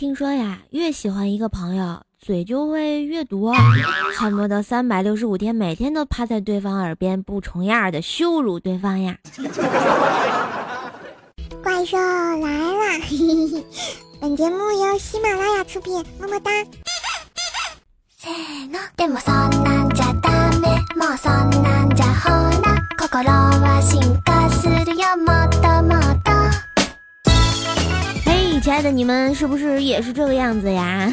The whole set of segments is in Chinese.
听说呀，越喜欢一个朋友，嘴就会越多，恨不得三百六十五天每天都趴在对方耳边不重样的羞辱对方呀。怪兽来了！本节目由喜马拉雅出品，么么哒。亲爱的你们，是不是也是这个样子呀？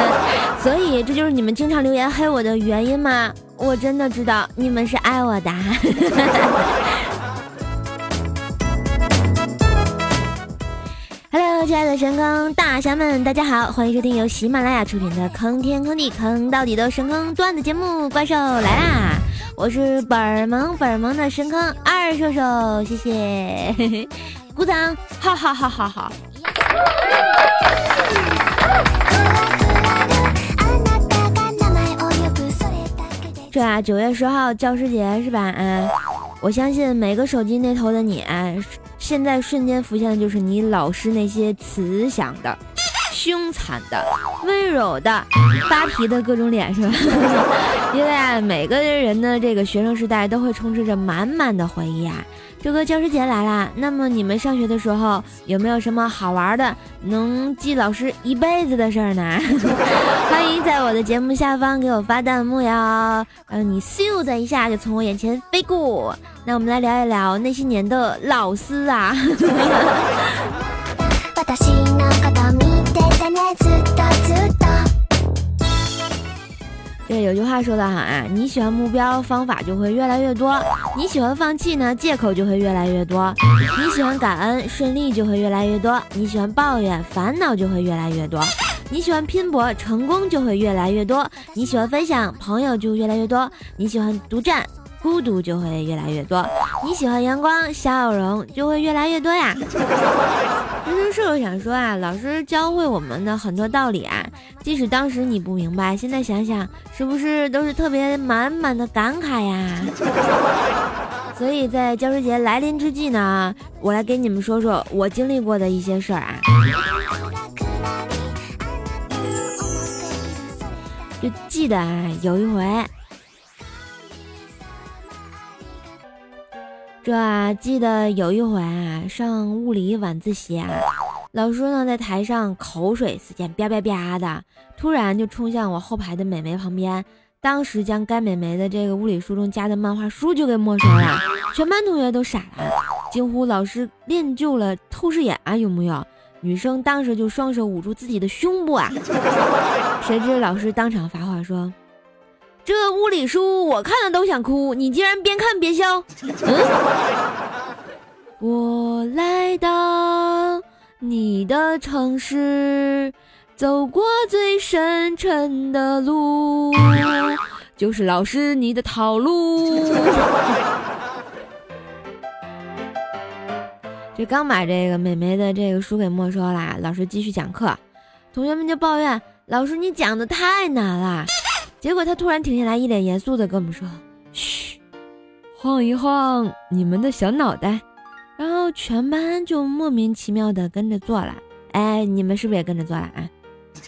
所以这就是你们经常留言黑我的原因吗？我真的知道你们是爱我的。Hello，亲爱的神坑大侠们，大家好，欢迎收听由喜马拉雅出品的坑天坑地坑到底的神坑段子节目《怪兽来啦》，我是本萌本萌的神坑二兽兽，谢谢，鼓掌，哈哈哈哈哈。这啊，九月十号教师节是吧？啊，我相信每个手机那头的你。现在瞬间浮现的就是你老师那些慈祥的、凶残的、温柔的、扒皮的各种脸，是吧？因为啊，每个人的这个学生时代都会充斥着满满的回忆啊。这个教师节来啦，那么你们上学的时候有没有什么好玩的、能记老师一辈子的事儿呢？欢迎在我的节目下方给我发弹幕哟，让你咻的一下就从我眼前飞过。那我们来聊一聊那些年的老师啊。对有句话说得好啊，你喜欢目标，方法就会越来越多；你喜欢放弃呢，借口就会越来越多；你喜欢感恩，顺利就会越来越多；你喜欢抱怨，烦恼就会越来越多；你喜欢拼搏，成功就会越来越多；你喜欢分享，朋友就越来越多；你喜欢独占。孤独就会越来越多，你喜欢阳光笑容就会越来越多呀。其实是我想说啊，老师教会我们的很多道理啊，即使当时你不明白，现在想想是不是都是特别满满的感慨呀？所以在教师节来临之际呢，我来给你们说说我经历过的一些事儿啊。就记得啊，有一回。这啊，记得有一回啊，上物理晚自习啊，老师呢在台上口水四溅，啪啪啪的，突然就冲向我后排的美眉旁边，当时将该美眉的这个物理书中夹的漫画书就给没收了，全班同学都傻了，惊呼老师练就了透视眼啊，有木有？女生当时就双手捂住自己的胸部啊，谁知老师当场发话说。这物理书我看了都想哭，你竟然边看边笑。嗯，我来到你的城市，走过最深沉的路，就是老师你的套路。这刚把这个美眉的这个书给没收了，老师继续讲课，同学们就抱怨老师你讲的太难了。结果他突然停下来，一脸严肃的跟我们说：“嘘，晃一晃你们的小脑袋。”然后全班就莫名其妙的跟着做了。哎，你们是不是也跟着做了啊？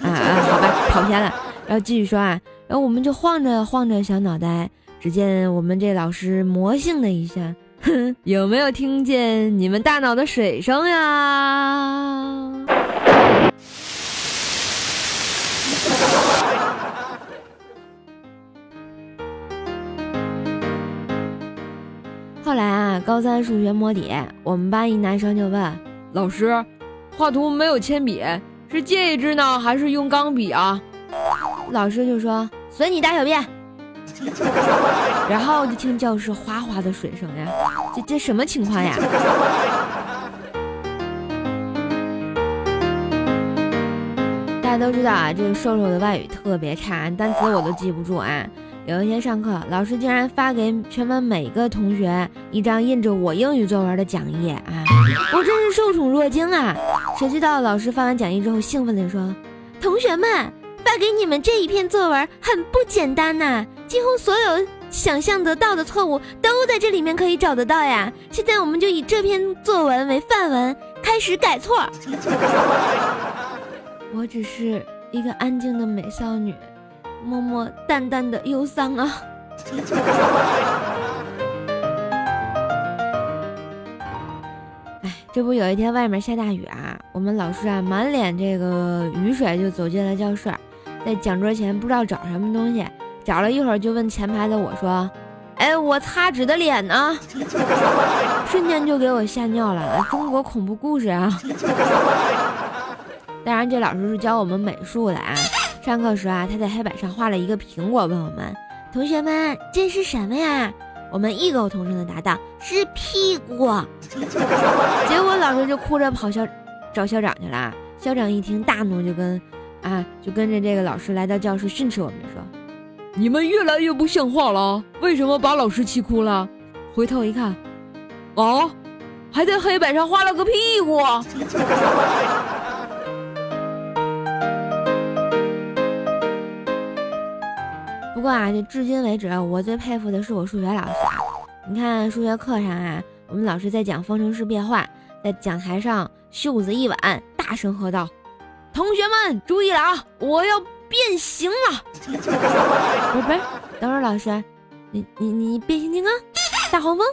啊啊，好吧，跑偏了。然后继续说啊，然后我们就晃着晃着小脑袋，只见我们这老师魔性的一下，哼，有没有听见你们大脑的水声呀？高三数学摸底，我们班一男生就问老师：“画图没有铅笔，是借一支呢，还是用钢笔啊？”老师就说：“随你大小便。”然后就听教室哗哗的水声呀，这这什么情况呀？大家都知道啊，这个瘦瘦的外语特别差，单词我都记不住啊。有一天上课，老师竟然发给全班每个同学一张印着我英语作文的讲义啊！我真是受宠若惊啊！谁知道老师发完讲义之后，兴奋地说：“同学们，发给你们这一篇作文很不简单呐，几乎所有想象得到的错误都在这里面可以找得到呀！现在我们就以这篇作文为范文，开始改错。”我只是一个安静的美少女，默默淡淡的忧伤啊。哎，这不有一天外面下大雨啊，我们老师啊满脸这个雨水就走进了教室，在讲桌前不知道找什么东西，找了一会儿就问前排的我说：“哎，我擦纸的脸呢？” 瞬间就给我吓尿了，中国恐怖故事啊！当然，这老师是教我们美术的啊。上课时啊，他在黑板上画了一个苹果，问我们同学们这是什么呀？我们异口同声的答道：“是屁股。”结果老师就哭着跑校找校长去了。校长一听大怒，就跟啊就跟着这个老师来到教室训斥我们说：“你们越来越不像话了，为什么把老师气哭了？”回头一看，哦，还在黑板上画了个屁股。不过啊，这至今为止，我最佩服的是我数学老师。你看数学课上啊，我们老师在讲方程式变换，在讲台上袖子一挽，大声喝道：“同学们注意了啊，我要变形了！” 不是不是，等会儿老师，你你你变形金刚，大黄蜂，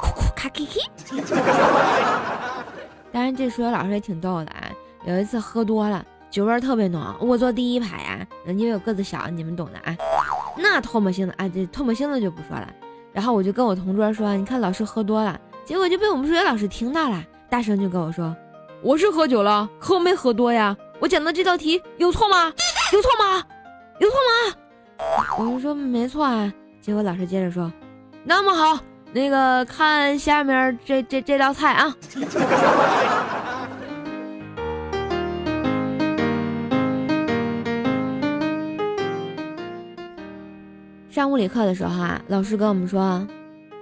库库卡 K K。当然，这数学老师也挺逗的啊。有一次喝多了，酒味特别浓，我坐第一排啊，因为我个子小，你们懂的啊。那唾沫星子啊，这唾沫星子就不说了。然后我就跟我同桌说：“你看老师喝多了。”结果就被我们数学老师听到了，大声就跟我说：“我是喝酒了，可我没喝多呀。我讲的这道题有错吗？有错吗？有错吗？”我就说没错啊。结果老师接着说：“那么好，那个看下面这这这道菜啊。”上物理课的时候啊，老师跟我们说，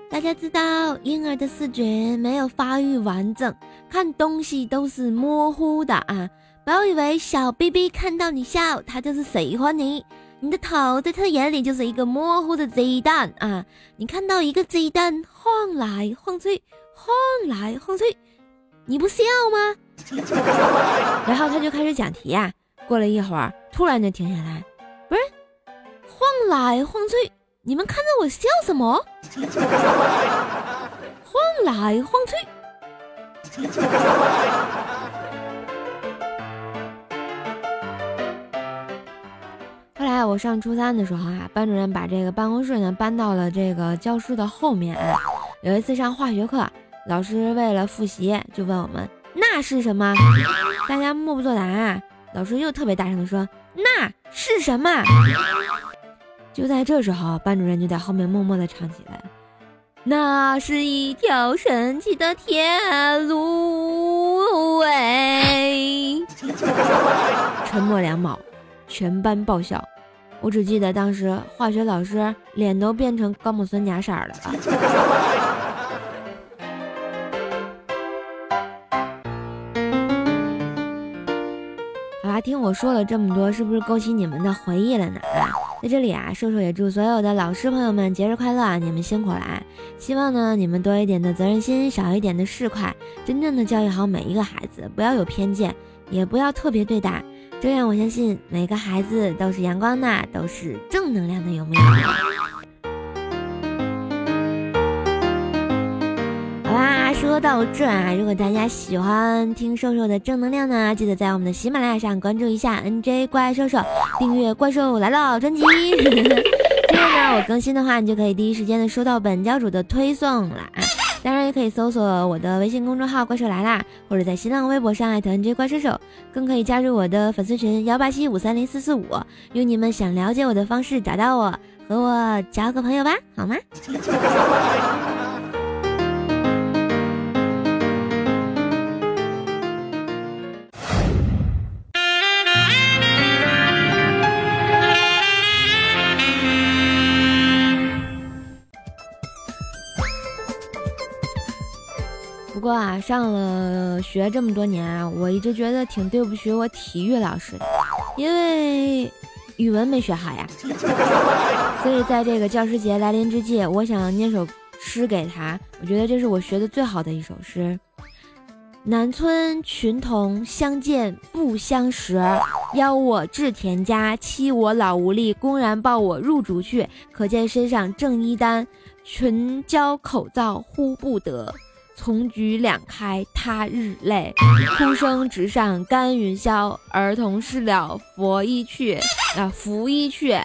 大家知道婴儿的视觉没有发育完整，看东西都是模糊的啊！不要以为小 BB 看到你笑，他就是喜欢你，你的头在他眼里就是一个模糊的鸡蛋啊！你看到一个鸡蛋晃来晃去，晃来晃去，你不笑吗？然后他就开始讲题呀，过了一会儿，突然就停下来，不是。晃来晃去，你们看着我笑什么？晃来晃去。后来我上初三的时候啊，班主任把这个办公室呢搬到了这个教室的后面。有一次上化学课，老师为了复习，就问我们那是什么？大家默不作答。啊老师又特别大声的说那是什么？就在这时候，班主任就在后面默默的唱起来：“那是一条神奇的铁路。”喂，沉默两秒，全班爆笑。我只记得当时化学老师脸都变成高锰酸钾色了。好啦，听我说了这么多，是不是勾起你们的回忆了呢？在这里啊，瘦瘦也祝所有的老师朋友们节日快乐啊！你们辛苦了！希望呢，你们多一点的责任心，少一点的市侩，真正的教育好每一个孩子，不要有偏见，也不要特别对待，这样我相信每个孩子都是阳光的，都是正能量的，有没有？说到这啊，如果大家喜欢听瘦瘦的正能量呢，记得在我们的喜马拉雅上关注一下 NJ 怪兽兽，订阅《怪兽来了》专辑。这样呢，我更新的话，你就可以第一时间的收到本教主的推送了啊。当然，也可以搜索我的微信公众号“怪兽来啦”，或者在新浪微博上艾特 NJ 怪兽兽，更可以加入我的粉丝群幺八七五三零四四五，用你们想了解我的方式找到我，和我交个朋友吧，好吗？上了学这么多年啊，我一直觉得挺对不起我体育老师的，因为语文没学好呀。所以在这个教师节来临之际，我想念首诗给他。我觉得这是我学的最好的一首诗。南村群童相见不相识，邀我至田家，欺我老无力，公然抱我入竹去。可见身上正衣单，群交口罩呼不得。从局两开他日泪，哭声直上干云霄。儿童事了佛衣去，啊拂衣去。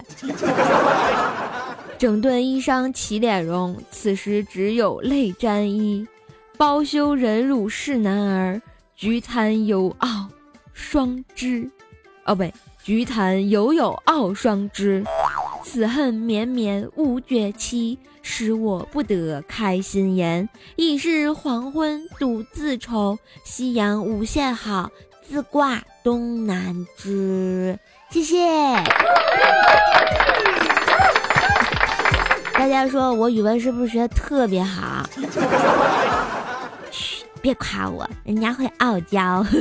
整顿衣裳起脸容，此时只有泪沾衣。包羞忍辱是男儿，菊残犹傲双枝。哦，不对，菊残犹有傲双枝。此恨绵绵无绝期，使我不得开心颜。已是黄昏独自愁，夕阳无限好，自挂东南枝。谢谢。大家说我语文是不是学的特别好？嘘别夸我，人家会傲娇。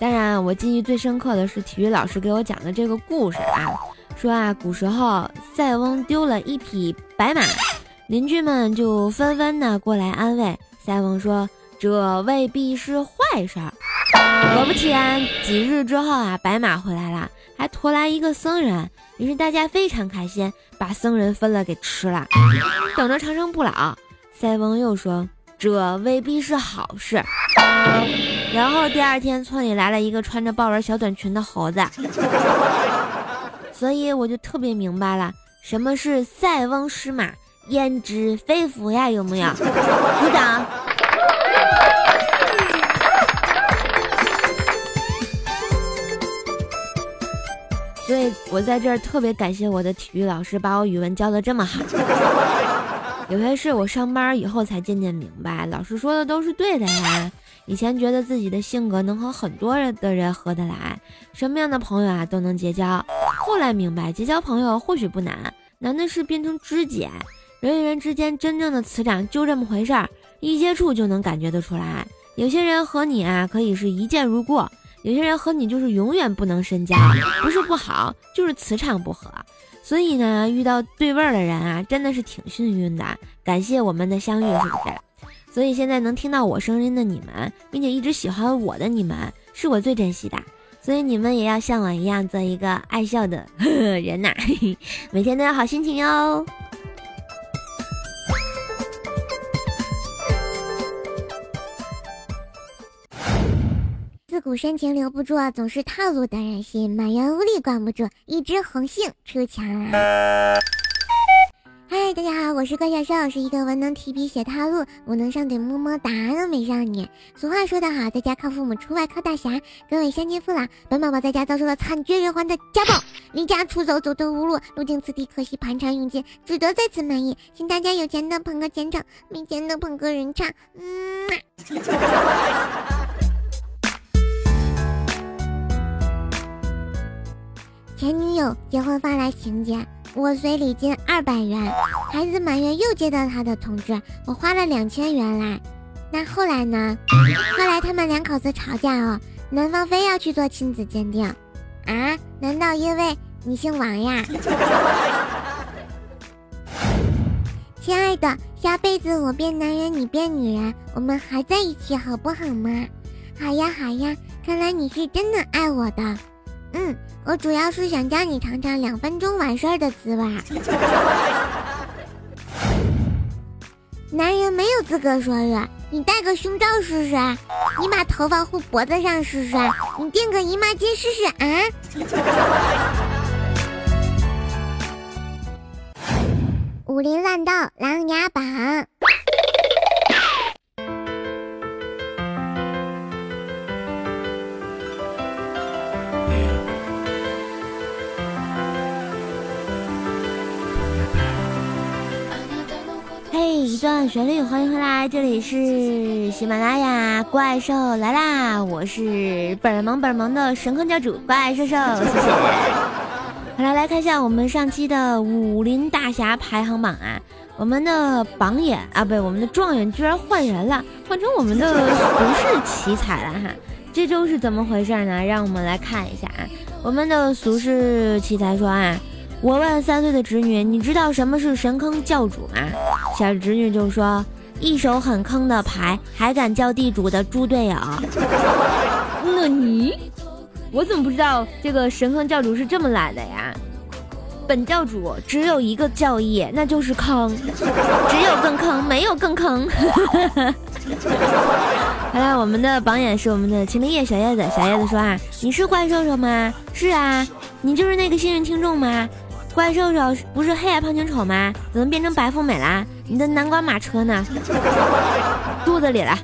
当然，我记忆最深刻的是体育老师给我讲的这个故事啊，说啊，古时候塞翁丢了一匹白马，邻居们就纷纷的过来安慰塞翁说，这未必是坏事儿。果不其然，几日之后啊，白马回来了，还驮来一个僧人。于是大家非常开心，把僧人分了给吃了，等着长生不老。塞翁又说：“这未必是好事。”然后第二天，村里来了一个穿着豹纹小短裙的猴子，所以我就特别明白了，什么是塞翁失马焉知非福呀？有没有？鼓掌。所以我在这儿特别感谢我的体育老师，把我语文教的这么好。有些事我上班以后才渐渐明白，老师说的都是对的呀。以前觉得自己的性格能和很多人的人合得来，什么样的朋友啊都能结交。后来明白，结交朋友或许不难，难的是变成知己。人与人之间真正的磁场就这么回事儿，一接触就能感觉得出来。有些人和你啊可以是一见如故。有些人和你就是永远不能深交，不是不好，就是磁场不合。所以呢，遇到对味儿的人啊，真的是挺幸运的。感谢我们的相遇，是不是？所以现在能听到我声音的你们，并且一直喜欢我的你们，是我最珍惜的。所以你们也要像我一样做一个爱笑的 人呐，每天都有好心情哟。深情留不住，总是套路得人心。满园无力管不住，一枝红杏出墙来。嗨，大家好，我是怪小兽，是一个文能提笔写套路，武能上嘴么么哒的美少女。俗话说得好，在家靠父母，出外靠大侠。各位乡亲父老，本宝宝在家遭受了惨绝人寰的家暴，离家出走，走投无路，路经此地，可惜盘缠用尽，只得在此满意。请大家有钱的捧个钱场，没钱的捧个人场。嗯。前女友结婚发来请柬，我随礼金二百元。孩子满月又接到他的通知，我花了两千元来。那后来呢？后来他们两口子吵架哦，男方非要去做亲子鉴定。啊？难道因为你姓王呀？亲爱的，下辈子我变男人，你变女人，我们还在一起好不好吗？好呀好呀，看来你是真的爱我的。嗯，我主要是想叫你尝尝两分钟完事儿的滋味。男人没有资格说热，你戴个胸罩试试，你把头发护脖子上试试，你垫个姨妈巾试试啊！武林乱斗，琅琊榜。段旋律，欢迎回来，这里是喜马拉雅怪兽来啦！我是本萌本萌的神坑教主怪兽兽，谢谢。好了，来看一下我们上期的武林大侠排行榜啊，我们的榜眼啊，不对，我们的状元居然换人了，换成我们的俗世奇才了哈，这周是怎么回事呢？让我们来看一下啊，我们的俗世奇才说啊。我问三岁的侄女：“你知道什么是神坑教主吗？”小侄女就说：“一手很坑的牌，还敢叫地主的猪队友。”那你，我怎么不知道这个神坑教主是这么来的呀？本教主只有一个教义，那就是坑，只有更坑，没有更坑。好了，我们的榜眼是我们的秦林叶小叶子。小叶子说啊：“你是怪兽兽吗？是啊，你就是那个幸运听众吗？”怪兽兽不是黑矮胖穷丑吗？怎么变成白富美啦？你的南瓜马车呢？肚子里了。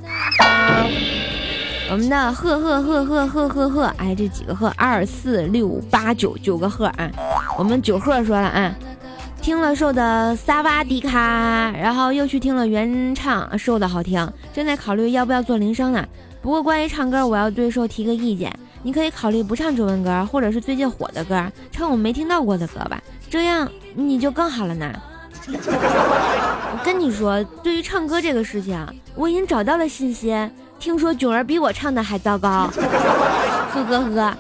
我们的赫赫赫赫赫赫赫，哎，这几个赫，二四六八九九个赫啊。我们九赫说了啊，听了瘦的萨瓦迪卡，然后又去听了原唱，瘦的好听，正在考虑要不要做铃声呢。不过关于唱歌，我要对瘦提个意见，你可以考虑不唱中文歌，或者是最近火的歌，唱我没听到过的歌吧。这样你就更好了呢。我跟你说，对于唱歌这个事情，我已经找到了信息。听说囧儿比我唱的还糟糕，呵呵呵。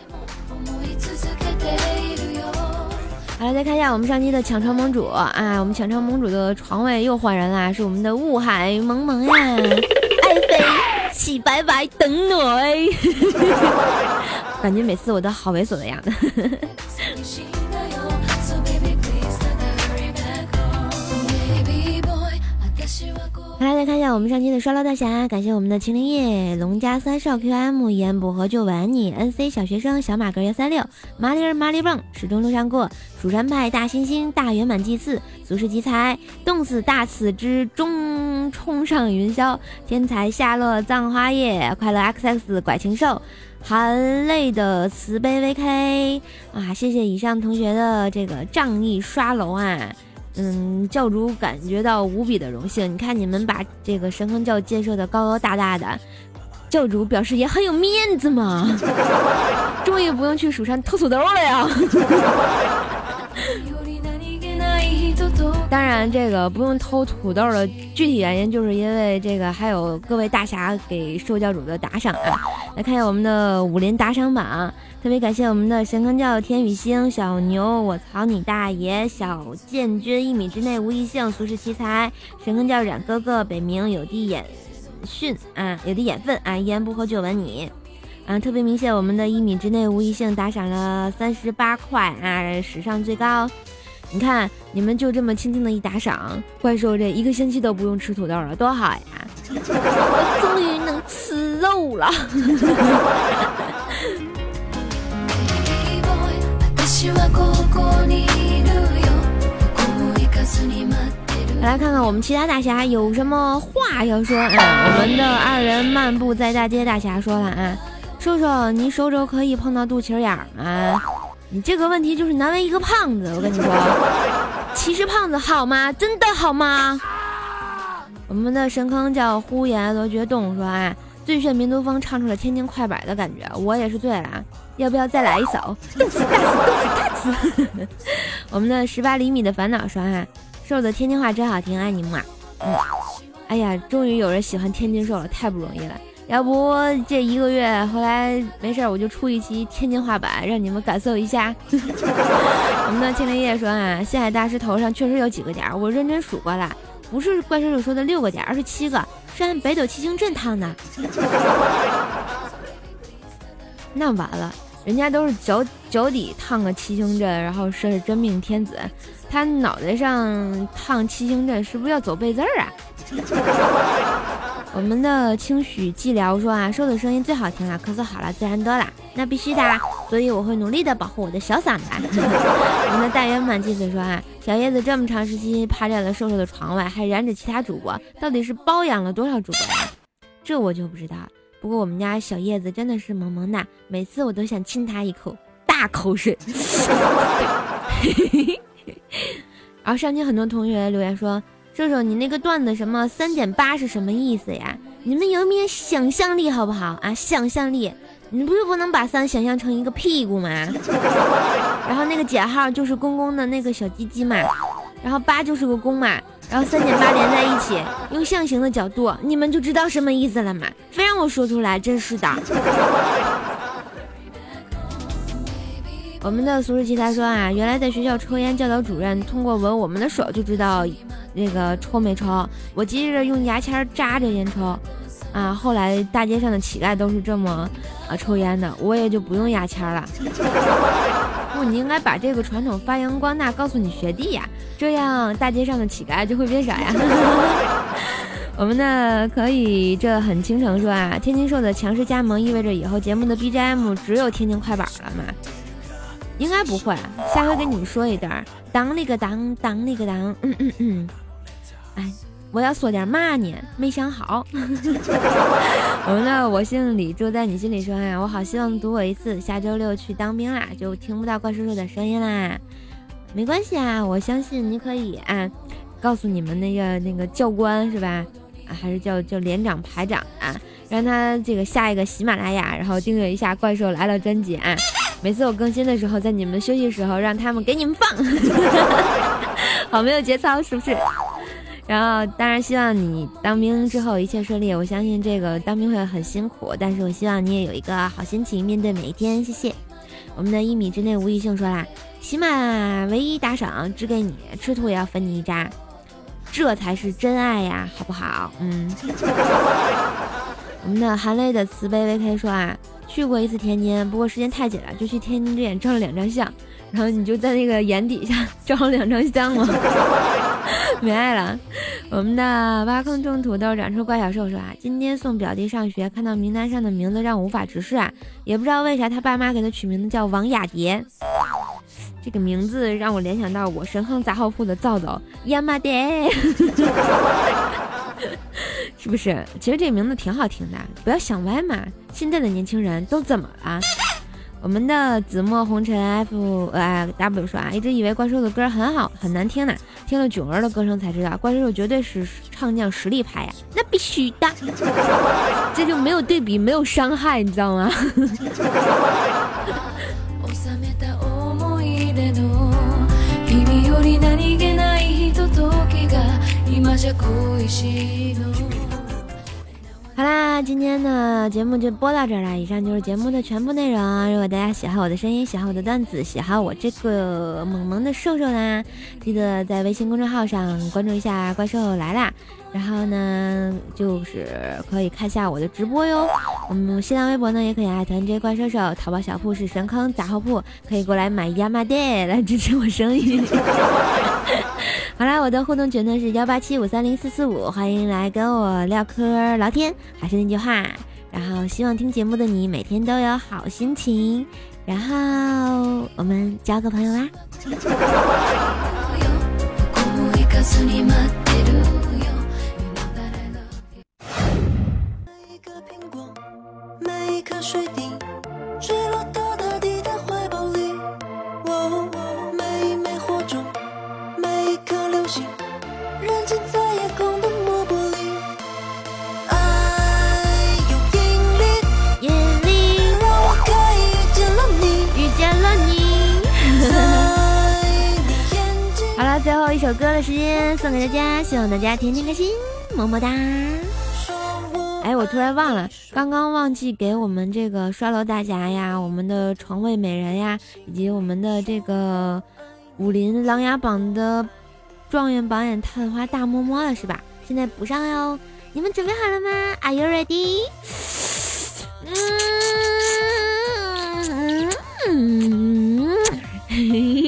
好了，再看一下我们上期的抢床盟主啊，我们抢床盟主的床位又换人啦，是我们的雾海萌萌呀，爱妃洗白白等我哎，感觉每次我都好猥琐的样子。来，再看一下我们上期的刷楼大侠，感谢我们的麒麟叶、龙家三少、QM、烟不合就吻你、NC 小学生、小马哥幺三六、马里儿马里蹦、始终路上过、蜀山派大猩猩、大圆满祭祀、俗世奇才、冻死大刺之中冲上云霄、天才下落葬花叶、快乐 XX 拐禽兽、含泪的慈悲 VK 啊！谢谢以上同学的这个仗义刷楼啊！嗯，教主感觉到无比的荣幸。你看，你们把这个神坑教建设的高高大大的，教主表示也很有面子嘛。终于不用去蜀山偷土豆了呀！当然，这个不用偷土豆的具体原因，就是因为这个还有各位大侠给受教主的打赏啊。来看一下我们的武林打赏榜。特别感谢我们的神坑教天宇星小牛，我操你大爷！小建军一米之内无异性，俗世奇才神坑教冉哥哥，北冥有地眼训啊，有地眼分啊，一言不合就吻你啊！特别明显，我们的一米之内无异性打赏了三十八块啊，史上最高。你看，你们就这么轻轻的一打赏，怪兽这一个星期都不用吃土豆了，多好呀！我终于能吃肉了。来看看我们其他大侠有什么话要说啊！我们的二人漫步在大街，大侠说了啊，瘦瘦，你手肘可以碰到肚脐眼吗？你这个问题就是难为一个胖子，我跟你说，歧视胖子好吗？真的好吗？我们的神坑叫呼延罗觉洞说啊。最炫民族风唱出了天津快板的感觉，我也是醉了。要不要再来一首？动次打次，动次打次。我们的十八厘米的烦恼说啊，瘦的天津话真好听，爱你们。嗯，哎呀，终于有人喜欢天津瘦了，太不容易了。要不这一个月后来没事我就出一期天津话版，让你们感受一下。我们的天灵叶说啊，星海大师头上确实有几个点，我认真数过了，不是怪叔叔说的六个点，而是七个。是按北斗七星阵烫的，那完了，人家都是脚脚底烫个七星阵，然后是真命天子，他脑袋上烫七星阵，是不是要走背字儿啊？我们的清许寂寥说啊，瘦的声音最好听了，咳嗽好了自然多了，那必须的，所以我会努力的保护我的小嗓子。我们的大圆满继子说啊，小叶子这么长时间趴在了瘦瘦的床外，还染着其他主播，到底是包养了多少主播呀？这我就不知道。不过我们家小叶子真的是萌萌哒，每次我都想亲他一口大口水。然后上期很多同学留言说。射手，你那个段子什么三点八是什么意思呀？你们有没有想象力好不好啊？想象力，你不是不能把三想象成一个屁股吗？然后那个减号就是公公的那个小鸡鸡嘛，然后八就是个公嘛，然后三点八连在一起，用象形的角度，你们就知道什么意思了嘛？非让我说出来，真是的。我们的俗世奇才说啊，原来在学校抽烟，教导主任通过闻我们的手就知道那个抽没抽。我急着用牙签扎着烟抽，啊，后来大街上的乞丐都是这么啊抽烟的，我也就不用牙签了。不，你应该把这个传统发扬光大，告诉你学弟呀，这样大街上的乞丐就会变少呀。我们呢可以这很倾城说啊，天津兽的强势加盟意味着以后节目的 BGM 只有天津快板了吗？应该不会，下回跟你们说一段，当那个当当那个当，嗯嗯嗯，哎，我要说点嘛呢？没想好。我们的我姓李，住在你心里说哎呀，我好希望读我一次，下周六去当兵啦，就听不到怪叔叔的声音啦。没关系啊，我相信你可以啊，告诉你们那个那个教官是吧？啊，还是叫叫连长排长啊，让他这个下一个喜马拉雅，然后订阅一下《怪兽来了》专辑啊。每次我更新的时候，在你们休息时候，让他们给你们放，好没有节操，是不是？然后当然希望你当兵之后一切顺利。我相信这个当兵会很辛苦，但是我希望你也有一个好心情面对每一天。谢谢。我们的一米之内吴一性说啦，起码唯一打赏只给你，吃土也要分你一扎，这才是真爱呀，好不好？嗯。我们的含泪的慈悲 VK 说啊。去过一次天津，不过时间太紧了，就去天津之眼照了两张相，然后你就在那个眼底下照了两张相吗？没爱了。我们的挖坑种土豆长出怪小兽说啊，今天送表弟上学，看到名单上的名字让我无法直视啊，也不知道为啥他爸妈给他取名字叫王雅蝶，这个名字让我联想到我神坑杂货铺的皂皂亚麻蝶。是不是？其实这名字挺好听的，不要想歪嘛。现在的年轻人都怎么了？我们的紫陌红尘 F 呃 W 说啊，一直以为怪兽的歌很好，很难听呢。听了囧儿的歌声才知道，怪兽绝对是唱将实力派呀，那必须的。这就没有对比，没有伤害，你知道吗？好啦，今天的节目就播到这儿了。以上就是节目的全部内容。如果大家喜欢我的声音，喜欢我的段子，喜欢我这个萌萌的瘦瘦啦，记得在微信公众号上关注一下“怪兽来啦”。然后呢，就是可以看下我的直播哟。我们新浪微博呢也可以艾特 J 怪兽兽，淘宝小铺是神坑杂货铺，可以过来买亚麻袋来支持我生意。好啦，我的互动群呢是幺八七五三零四四五，欢迎来跟我唠嗑聊天。还是那句话，然后希望听节目的你每天都有好心情，然后我们交个朋友啦。首歌的时间送给大家，希望大家天天开心，么么哒！哎，我突然忘了，刚刚忘记给我们这个刷楼大侠呀，我们的床位美人呀，以及我们的这个武林琅琊榜的状元榜眼探花大摸摸了，是吧？现在补上哟，你们准备好了吗？Are you ready？嗯嗯，嘿嘿